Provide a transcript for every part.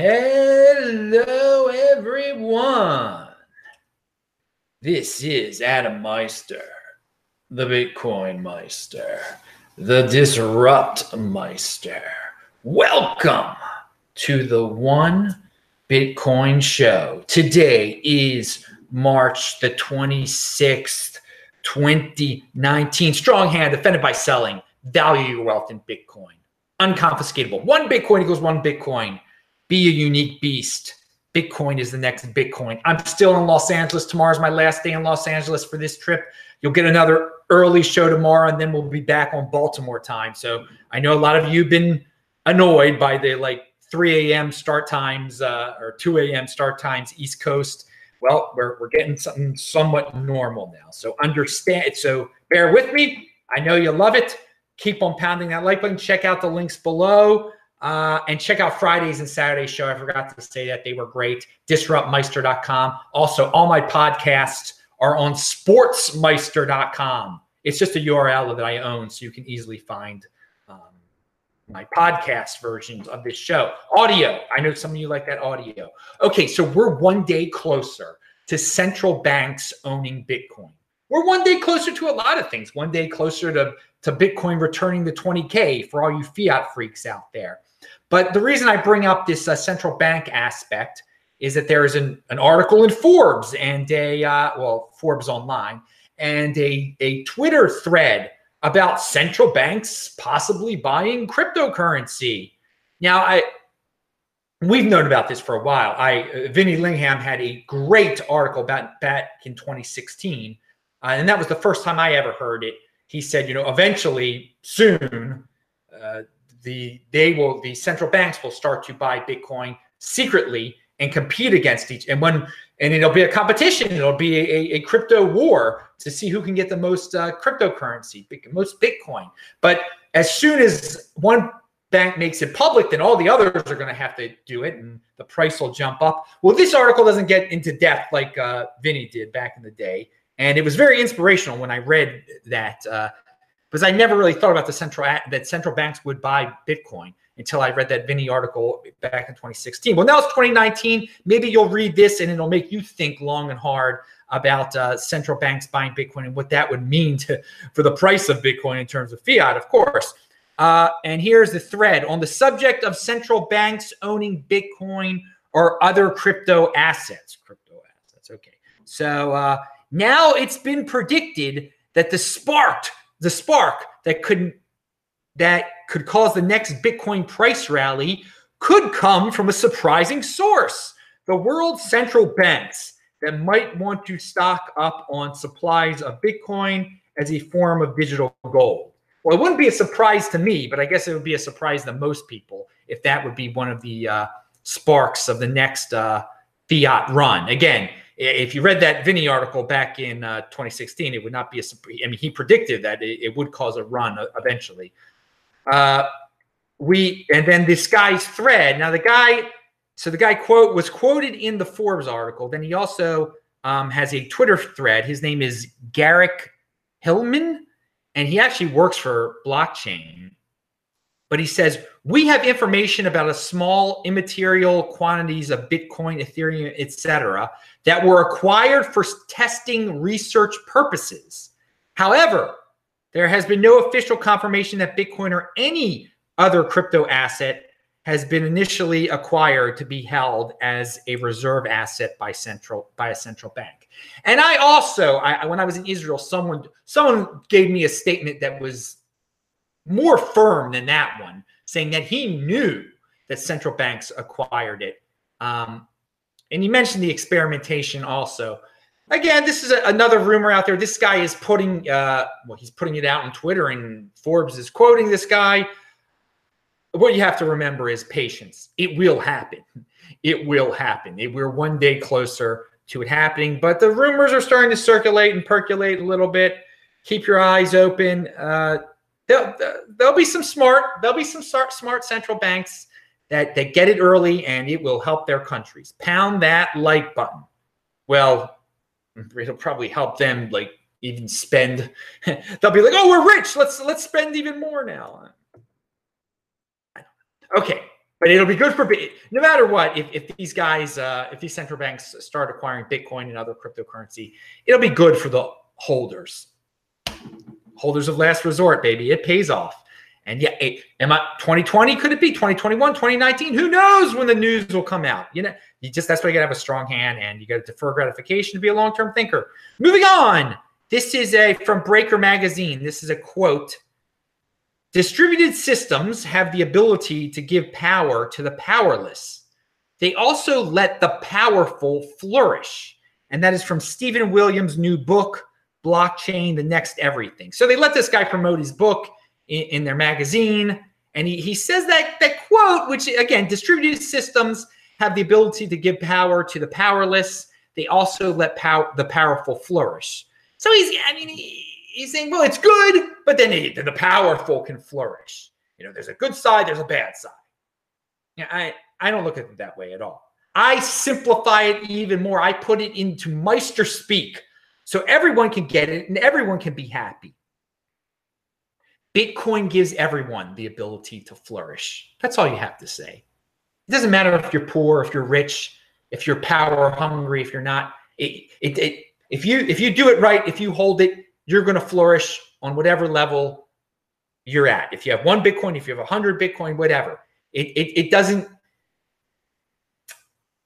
Hello, everyone. This is Adam Meister, the Bitcoin Meister, the Disrupt Meister. Welcome to the One Bitcoin Show. Today is March the 26th, 2019. Strong hand defended by selling. Value your wealth in Bitcoin. Unconfiscatable. One Bitcoin equals one Bitcoin. Be a unique beast. Bitcoin is the next Bitcoin. I'm still in Los Angeles. Tomorrow's my last day in Los Angeles for this trip. You'll get another early show tomorrow, and then we'll be back on Baltimore time. So I know a lot of you have been annoyed by the like 3 a.m. start times uh, or 2 a.m. start times East Coast. Well, we're, we're getting something somewhat normal now. So understand. So bear with me. I know you love it. Keep on pounding that like button. Check out the links below. Uh, and check out Fridays and Saturdays show. I forgot to say that they were great. Disruptmeister.com. Also, all my podcasts are on sportsmeister.com. It's just a URL that I own, so you can easily find um, my podcast versions of this show. Audio. I know some of you like that audio. Okay, so we're one day closer to central banks owning Bitcoin. We're one day closer to a lot of things. One day closer to, to Bitcoin returning to 20K for all you fiat freaks out there. But the reason I bring up this uh, central bank aspect is that there is an, an article in Forbes and a, uh, well, Forbes Online, and a, a Twitter thread about central banks possibly buying cryptocurrency. Now, I we've known about this for a while. I uh, Vinny Lingham had a great article about back in 2016, uh, and that was the first time I ever heard it. He said, you know, eventually, soon, uh, the they will the central banks will start to buy Bitcoin secretly and compete against each and when and it'll be a competition. It'll be a, a crypto war to see who can get the most uh, cryptocurrency most bitcoin. But as soon as one bank makes it public then all the others are going to have to do it and the price will jump up. Well this article doesn't get into depth like uh, vinny did back in the day and it was very inspirational when i read that uh, because I never really thought about the central that central banks would buy Bitcoin until I read that Vinny article back in 2016. Well, now it's 2019. Maybe you'll read this and it'll make you think long and hard about uh, central banks buying Bitcoin and what that would mean to for the price of Bitcoin in terms of fiat, of course. Uh, and here's the thread on the subject of central banks owning Bitcoin or other crypto assets. Crypto assets. Okay. So uh, now it's been predicted that the sparked the spark that could that could cause the next Bitcoin price rally could come from a surprising source. The world's central banks that might want to stock up on supplies of Bitcoin as a form of digital gold. Well, it wouldn't be a surprise to me, but I guess it would be a surprise to most people if that would be one of the uh, sparks of the next uh, fiat run. Again, if you read that Vinny article back in uh, 2016, it would not be a. I mean, he predicted that it, it would cause a run eventually. Uh, we and then this guy's thread. Now the guy, so the guy quote was quoted in the Forbes article. Then he also um, has a Twitter thread. His name is Garrick Hileman, and he actually works for blockchain. But he says we have information about a small immaterial quantities of Bitcoin, Ethereum, etc that were acquired for testing research purposes. However, there has been no official confirmation that Bitcoin or any other crypto asset has been initially acquired to be held as a reserve asset by central by a central bank. And I also, I, when I was in Israel, someone someone gave me a statement that was more firm than that one, saying that he knew that central banks acquired it. Um, and you mentioned the experimentation also. Again, this is a, another rumor out there. This guy is putting, uh, well, he's putting it out on Twitter, and Forbes is quoting this guy. What you have to remember is patience. It will happen. It will happen. We're one day closer to it happening, but the rumors are starting to circulate and percolate a little bit. Keep your eyes open. Uh, there'll, there'll be some smart. There'll be some smart, central banks that, that get it early and it will help their countries. Pound that like button. Well, it'll probably help them like even spend. They'll be like, "Oh, we're rich. Let's let's spend even more now." Okay, but it'll be good for no matter what. If, if these guys, uh, if these central banks start acquiring Bitcoin and other cryptocurrency, it'll be good for the holders, holders of last resort, baby. It pays off. And yeah, it, am I 2020? Could it be 2021, 2019? Who knows when the news will come out? You know, you just that's why you gotta have a strong hand and you gotta defer gratification to be a long-term thinker. Moving on. This is a from Breaker Magazine. This is a quote Distributed systems have the ability to give power to the powerless. They also let the powerful flourish. And that is from Stephen Williams' new book, Blockchain, the Next Everything. So they let this guy promote his book in, in their magazine. And he, he says that, that quote, which again, distributed systems have the ability to give power to the powerless. They also let pow- the powerful flourish. So he's, I mean, he, he's saying, well, it's good, but then the, the powerful can flourish. You know, there's a good side, there's a bad side. Yeah, I, I don't look at it that way at all. I simplify it even more. I put it into Meister speak so everyone can get it and everyone can be happy. Bitcoin gives everyone the ability to flourish. That's all you have to say. It doesn't matter if you're poor, if you're rich, if you're power hungry, if you're not. It, it, it, if you if you do it right, if you hold it, you're going to flourish on whatever level you're at. If you have one Bitcoin, if you have a hundred Bitcoin, whatever, it, it, it doesn't,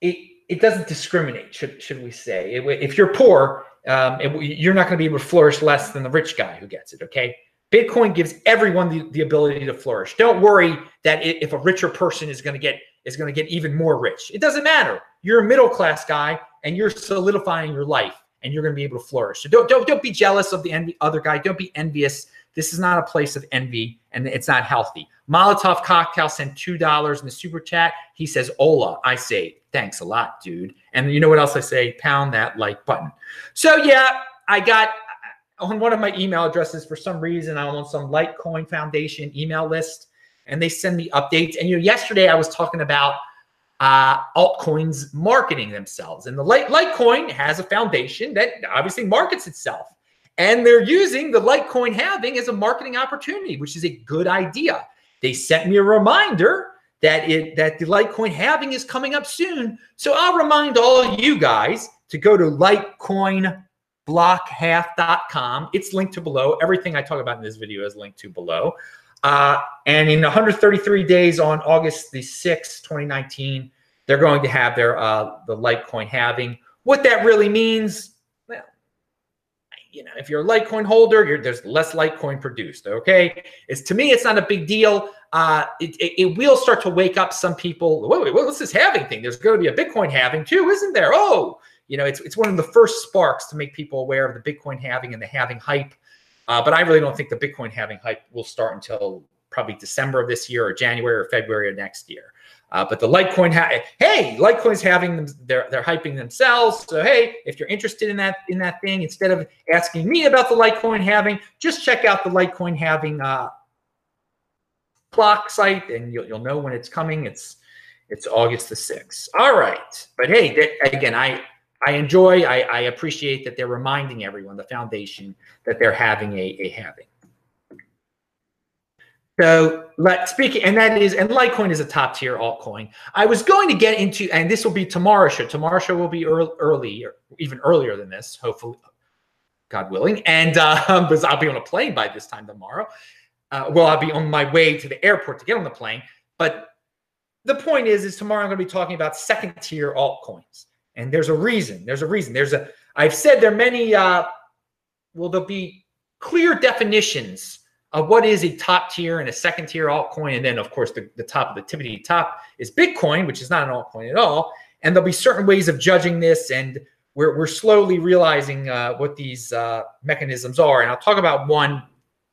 it, it doesn't discriminate, should, should we say. If you're poor, um, you're not going to be able to flourish less than the rich guy who gets it. Okay. Bitcoin gives everyone the, the ability to flourish. Don't worry that if a richer person is going to get is going to get even more rich. It doesn't matter. You're a middle class guy and you're solidifying your life and you're going to be able to flourish. So don't don't don't be jealous of the envy, other guy. Don't be envious. This is not a place of envy, and it's not healthy. Molotov Cocktail sent two dollars in the super chat. He says, "Ola." I say, "Thanks a lot, dude." And you know what else I say? Pound that like button. So yeah, I got on one of my email addresses for some reason. I'm on some Litecoin Foundation email list, and they send me updates. And you know, yesterday I was talking about uh, altcoins marketing themselves. And the Litecoin has a foundation that obviously markets itself. And they're using the Litecoin halving as a marketing opportunity, which is a good idea. They sent me a reminder that it that the Litecoin halving is coming up soon. So I'll remind all you guys to go to litecoinblockhalf.com. It's linked to below. Everything I talk about in this video is linked to below. Uh, and in 133 days on August the 6th, 2019, they're going to have their uh, the Litecoin halving. What that really means, you know, if you're a Litecoin holder, there's less Litecoin produced. Okay, it's to me, it's not a big deal. Uh, it, it, it, will start to wake up some people. Wait, wait, what's this halving thing? There's going to be a Bitcoin halving too, isn't there? Oh, you know, it's it's one of the first sparks to make people aware of the Bitcoin halving and the halving hype. Uh, but I really don't think the Bitcoin halving hype will start until probably December of this year or January or February of next year. Uh, but the Litecoin, ha- hey, Litecoin's having them, they're they're hyping themselves. So hey, if you're interested in that in that thing, instead of asking me about the Litecoin halving, just check out the Litecoin halving uh, clock site, and you'll you'll know when it's coming. It's it's August the sixth. All right, but hey, th- again, I I enjoy, I, I appreciate that they're reminding everyone, the foundation, that they're having a, a halving. So let speaking, and that is, and Litecoin is a top tier altcoin. I was going to get into, and this will be tomorrow's show. Tomorrow's show will be early, early or even earlier than this, hopefully, God willing. And um, because I'll be on a plane by this time tomorrow. Uh, well, I'll be on my way to the airport to get on the plane. But the point is, is tomorrow I'm going to be talking about second tier altcoins. And there's a reason. There's a reason. There's a. I've said there are many. Uh, will there'll be clear definitions of what is a top tier and a second tier altcoin, and then of course the, the top of the tippity top is Bitcoin, which is not an altcoin at all. And there'll be certain ways of judging this, and we're we're slowly realizing uh, what these uh, mechanisms are. And I'll talk about one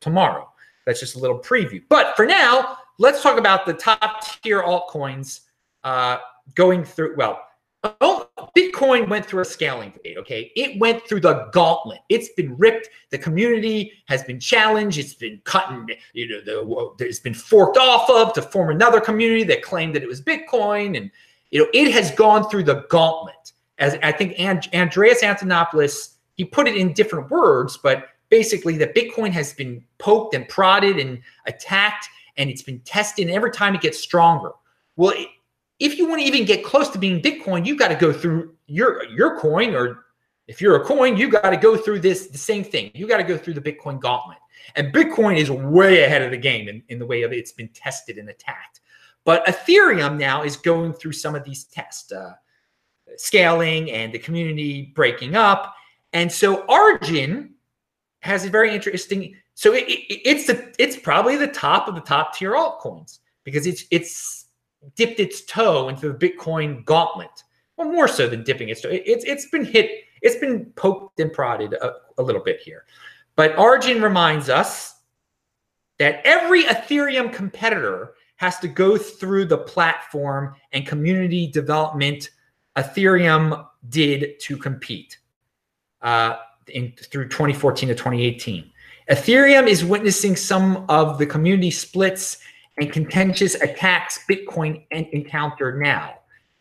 tomorrow. That's just a little preview. But for now, let's talk about the top tier altcoins uh, going through. Well, Bitcoin went through a scaling phase. Okay, it went through the gauntlet. It's been ripped. The community has been challenged. It's been cut and you know the, it's been forked off of to form another community that claimed that it was Bitcoin, and you know it has gone through the gauntlet. As I think and, Andreas Antonopoulos, he put it in different words, but basically that Bitcoin has been poked and prodded and attacked, and it's been tested. And every time it gets stronger. Well, if you want to even get close to being Bitcoin, you've got to go through your your coin, or if you're a coin, you got to go through this the same thing. You got to go through the Bitcoin gauntlet. And Bitcoin is way ahead of the game in, in the way of it's been tested and attacked. But Ethereum now is going through some of these tests, uh, scaling and the community breaking up. And so Arjun has a very interesting. So it, it, it's the it's probably the top of the top tier altcoins because it's it's dipped its toe into the Bitcoin gauntlet. Well, more so than dipping its toe. It's it's been hit. It's been poked and prodded a, a little bit here. But Arjun reminds us that every Ethereum competitor has to go through the platform and community development Ethereum did to compete uh, in, through 2014 to 2018. Ethereum is witnessing some of the community splits and contentious attacks Bitcoin encounter now.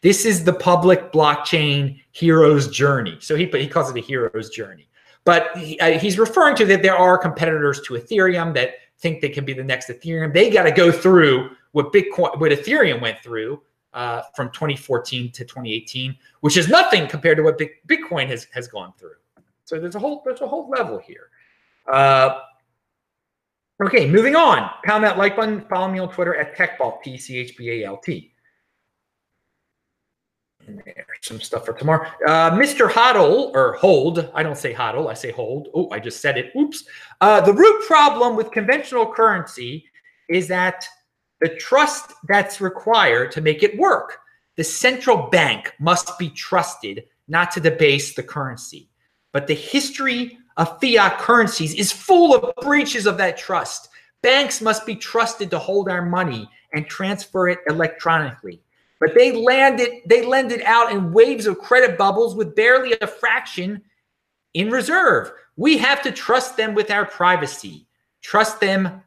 This is the public blockchain hero's journey. So he, he calls it a hero's journey. But he, uh, he's referring to that there are competitors to Ethereum that think they can be the next Ethereum. They got to go through what Bitcoin, what Ethereum went through uh, from 2014 to 2018, which is nothing compared to what Bitcoin has has gone through. So there's a whole there's a whole level here. Uh, okay, moving on. Pound that like button. Follow me on Twitter at TechBalt T C H B A L T some stuff for tomorrow. Uh, Mr. Hodl or Hold, I don't say Hodl, I say Hold. Oh, I just said it. Oops. Uh, the root problem with conventional currency is that the trust that's required to make it work. The central bank must be trusted not to debase the currency. But the history of fiat currencies is full of breaches of that trust. Banks must be trusted to hold our money and transfer it electronically. But they landed, they lend it out in waves of credit bubbles with barely a fraction in reserve. We have to trust them with our privacy, trust them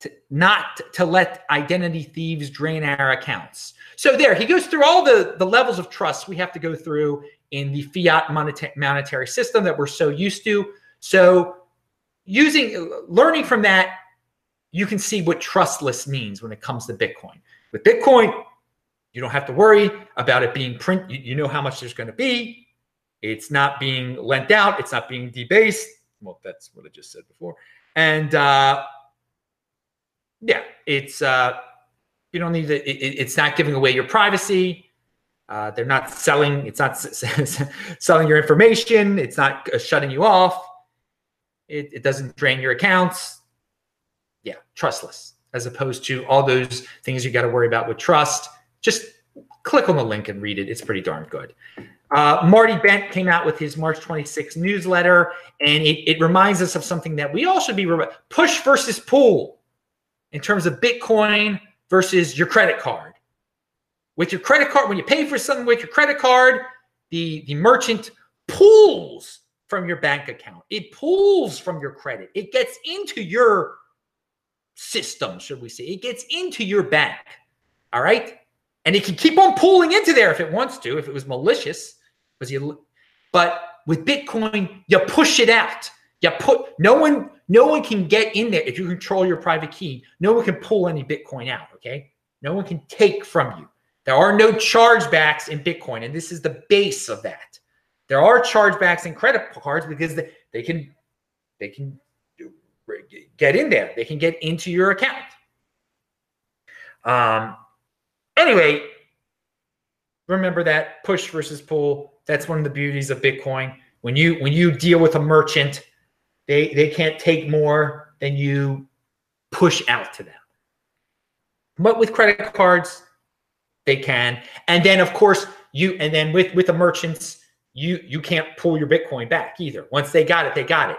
to not to let identity thieves drain our accounts. So there, he goes through all the, the levels of trust we have to go through in the fiat monetary system that we're so used to. So using learning from that, you can see what trustless means when it comes to Bitcoin. With Bitcoin, you don't have to worry about it being print. You, you know how much there's going to be. It's not being lent out. It's not being debased. Well, that's what I just said before. And uh, yeah, it's uh, you don't need to. It, it's not giving away your privacy. Uh, they're not selling. It's not selling your information. It's not uh, shutting you off. It, it doesn't drain your accounts. Yeah, trustless as opposed to all those things you got to worry about with trust just click on the link and read it. It's pretty darn good. Uh, Marty Bent came out with his March 26 newsletter, and it, it reminds us of something that we all should be push versus pull in terms of Bitcoin versus your credit card. With your credit card, when you pay for something with your credit card, the, the merchant pulls from your bank account. It pulls from your credit. It gets into your system, should we say. It gets into your bank. All right. And it can keep on pulling into there if it wants to, if it was malicious. Was you but with Bitcoin, you push it out. You put no one, no one can get in there if you control your private key. No one can pull any Bitcoin out. Okay. No one can take from you. There are no chargebacks in Bitcoin, and this is the base of that. There are chargebacks in credit cards because they, they can they can get in there. They can get into your account. Um, Anyway, remember that push versus pull. That's one of the beauties of Bitcoin. When you when you deal with a merchant, they they can't take more than you push out to them. But with credit cards, they can. And then of course you and then with with the merchants, you you can't pull your Bitcoin back either. Once they got it, they got it.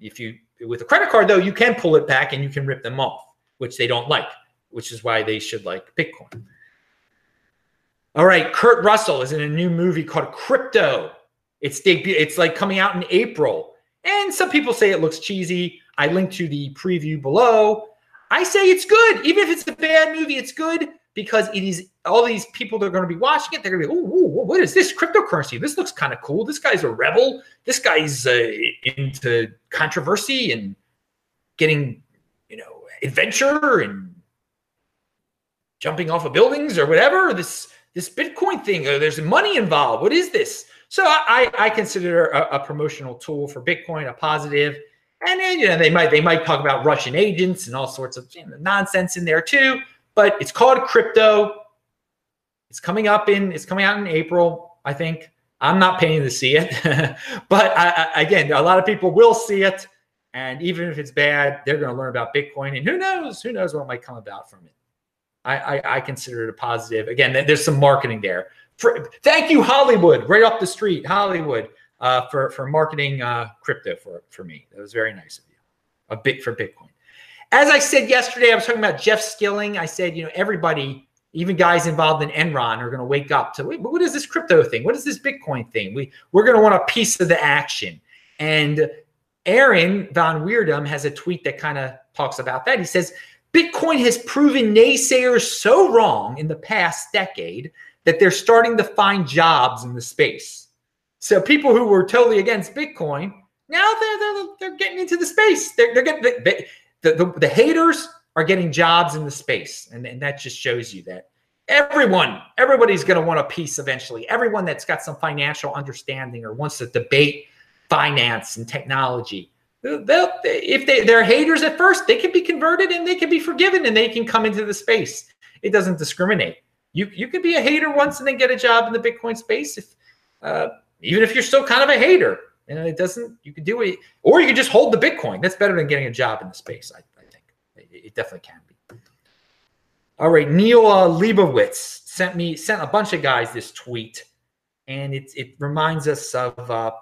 If you with a credit card though, you can pull it back and you can rip them off, which they don't like, which is why they should like Bitcoin. All right, Kurt Russell is in a new movie called Crypto. It's debut. It's like coming out in April, and some people say it looks cheesy. I link to the preview below. I say it's good, even if it's a bad movie. It's good because it is all these people that are going to be watching it. They're going to be, oh, what is this cryptocurrency? This looks kind of cool. This guy's a rebel. This guy's uh, into controversy and getting, you know, adventure and jumping off of buildings or whatever. This this Bitcoin thing. Uh, there's money involved. What is this? So I, I consider a, a, promotional tool for Bitcoin a positive. And then you know they might they might talk about Russian agents and all sorts of you know, nonsense in there too. But it's called crypto. It's coming up in it's coming out in April, I think. I'm not paying to see it, but I, I, again, a lot of people will see it, and even if it's bad, they're going to learn about Bitcoin, and who knows? Who knows what might come about from it? I, I, I consider it a positive. Again, there's some marketing there. For, thank you, Hollywood, right up the street, Hollywood, uh, for for marketing uh, crypto for for me. That was very nice of you. A bit for Bitcoin. As I said yesterday, I was talking about Jeff Skilling. I said, you know, everybody, even guys involved in Enron, are going to wake up to what is this crypto thing? What is this Bitcoin thing? We we're going to want a piece of the action. And Aaron van Wirdum has a tweet that kind of talks about that. He says Bitcoin has proven naysayers so wrong in the past decade that they're starting to find jobs in the space. So people who were totally against Bitcoin now they're they're, they're getting into the space. They're, they're getting they, the, the, the haters are getting jobs in the space, and, and that just shows you that everyone everybody's going to want a piece eventually. Everyone that's got some financial understanding or wants to debate finance and technology they'll if they they're haters at first they can be converted and they can be forgiven and they can come into the space. It doesn't discriminate. You you could be a hater once and then get a job in the bitcoin space if uh, even if you're still kind of a hater. Know it doesn't you could do it or you could just hold the bitcoin. That's better than getting a job in the space i, I think. It, it, definitely can be. All right neil uh, leibowitz sent me sent a bunch of guys this tweet and it, it reminds us of uh,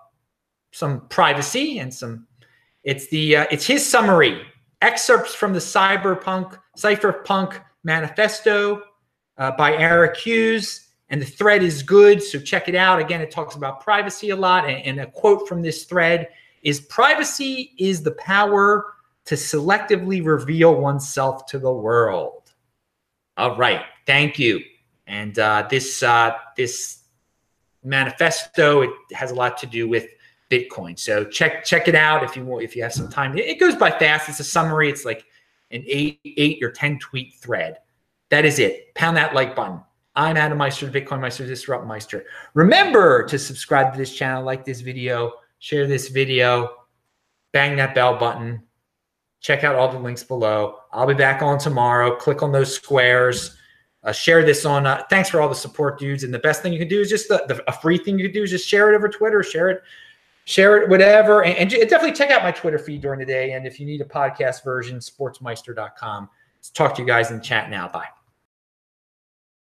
some privacy and some it's the uh, it's his summary excerpts from the cyberpunk cypherpunk manifesto uh, by Eric Hughes, and the thread is good. So check it out. Again, it talks about privacy a lot, and, and a quote from this thread is: "Privacy is the power to selectively reveal oneself to the world." All right, thank you. And uh, this uh, this manifesto it has a lot to do with Bitcoin. So check check it out if you want if you have some time. It goes by fast. It's a summary. It's like an eight eight or ten tweet thread. That is it. Pound that like button. I'm Adam Meister, Bitcoin Meister, Disrupt Meister. Remember to subscribe to this channel, like this video, share this video, bang that bell button. Check out all the links below. I'll be back on tomorrow. Click on those squares. Uh, share this on. Uh, thanks for all the support, dudes. And the best thing you can do is just the, the, a free thing you can do is just share it over Twitter. Share it share it, whatever. And, and, definitely check out my Twitter feed during the day. And if you need a podcast version, sportsmeister.com. Let's talk to you guys in chat now. Bye.